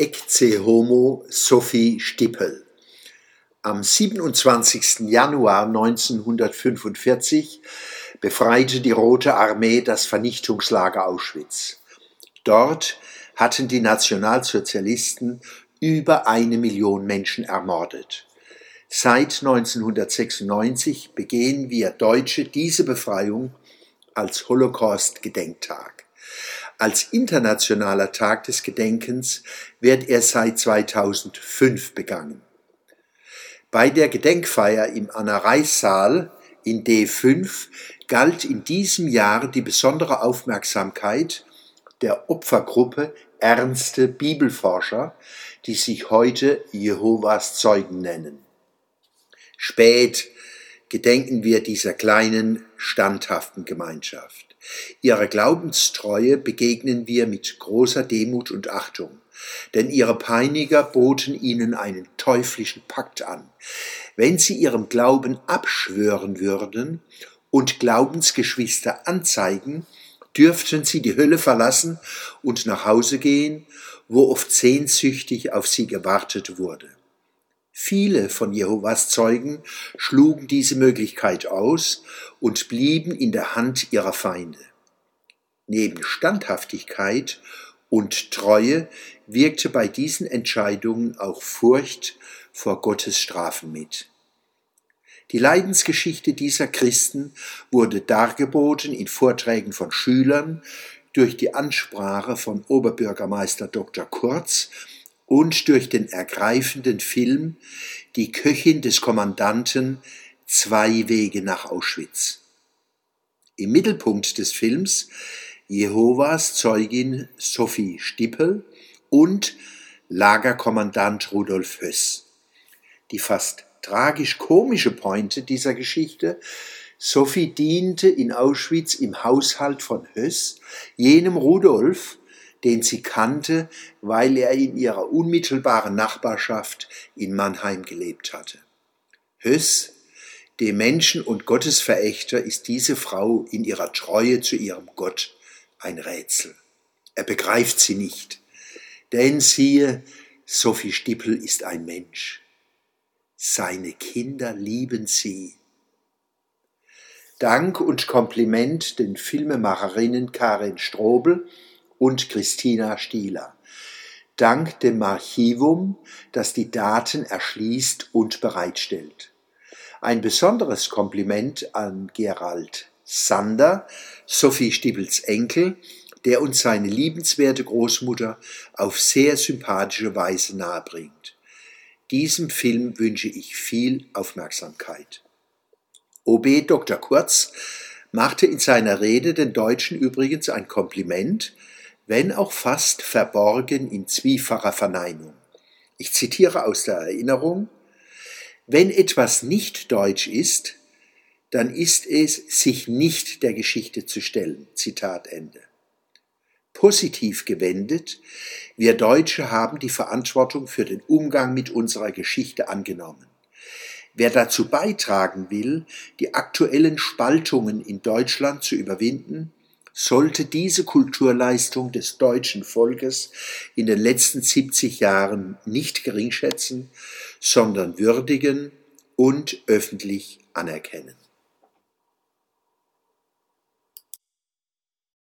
Ecce Homo Sophie Stippel. Am 27. Januar 1945 befreite die Rote Armee das Vernichtungslager Auschwitz. Dort hatten die Nationalsozialisten über eine Million Menschen ermordet. Seit 1996 begehen wir Deutsche diese Befreiung als Holocaust-Gedenktag. Als internationaler Tag des Gedenkens wird er seit 2005 begangen. Bei der Gedenkfeier im Anna-Reiß-Saal in D5 galt in diesem Jahr die besondere Aufmerksamkeit der Opfergruppe Ernste Bibelforscher, die sich heute Jehovas Zeugen nennen. Spät gedenken wir dieser kleinen, standhaften Gemeinschaft. Ihrer Glaubenstreue begegnen wir mit großer Demut und Achtung, denn ihre Peiniger boten ihnen einen teuflischen Pakt an. Wenn sie ihrem Glauben abschwören würden und Glaubensgeschwister anzeigen, dürften sie die Hölle verlassen und nach Hause gehen, wo oft sehnsüchtig auf sie gewartet wurde. Viele von Jehovas Zeugen schlugen diese Möglichkeit aus und blieben in der Hand ihrer Feinde. Neben Standhaftigkeit und Treue wirkte bei diesen Entscheidungen auch Furcht vor Gottes Strafen mit. Die Leidensgeschichte dieser Christen wurde dargeboten in Vorträgen von Schülern, durch die Ansprache von Oberbürgermeister Dr. Kurz und durch den ergreifenden Film Die Köchin des Kommandanten Zwei Wege nach Auschwitz. Im Mittelpunkt des Films Jehovas Zeugin Sophie Stippel und Lagerkommandant Rudolf Höss. Die fast tragisch-komische Pointe dieser Geschichte Sophie diente in Auschwitz im Haushalt von Höss, jenem Rudolf, den sie kannte, weil er in ihrer unmittelbaren Nachbarschaft in Mannheim gelebt hatte. Höss, dem Menschen- und Gottesverächter, ist diese Frau in ihrer Treue zu ihrem Gott ein Rätsel. Er begreift sie nicht, denn siehe, Sophie Stippel ist ein Mensch. Seine Kinder lieben sie. Dank und Kompliment den Filmemacherinnen Karin Strobel und Christina Stieler. Dank dem Archivum, das die Daten erschließt und bereitstellt. Ein besonderes Kompliment an Gerald Sander, Sophie Stiebels Enkel, der uns seine liebenswerte Großmutter auf sehr sympathische Weise nahebringt. Diesem Film wünsche ich viel Aufmerksamkeit. OB Dr. Kurz machte in seiner Rede den Deutschen übrigens ein Kompliment, wenn auch fast verborgen in zwiefacher Verneinung. Ich zitiere aus der Erinnerung, wenn etwas nicht deutsch ist, dann ist es, sich nicht der Geschichte zu stellen. Zitat Ende. Positiv gewendet, wir Deutsche haben die Verantwortung für den Umgang mit unserer Geschichte angenommen. Wer dazu beitragen will, die aktuellen Spaltungen in Deutschland zu überwinden, sollte diese Kulturleistung des deutschen Volkes in den letzten 70 Jahren nicht geringschätzen, sondern würdigen und öffentlich anerkennen.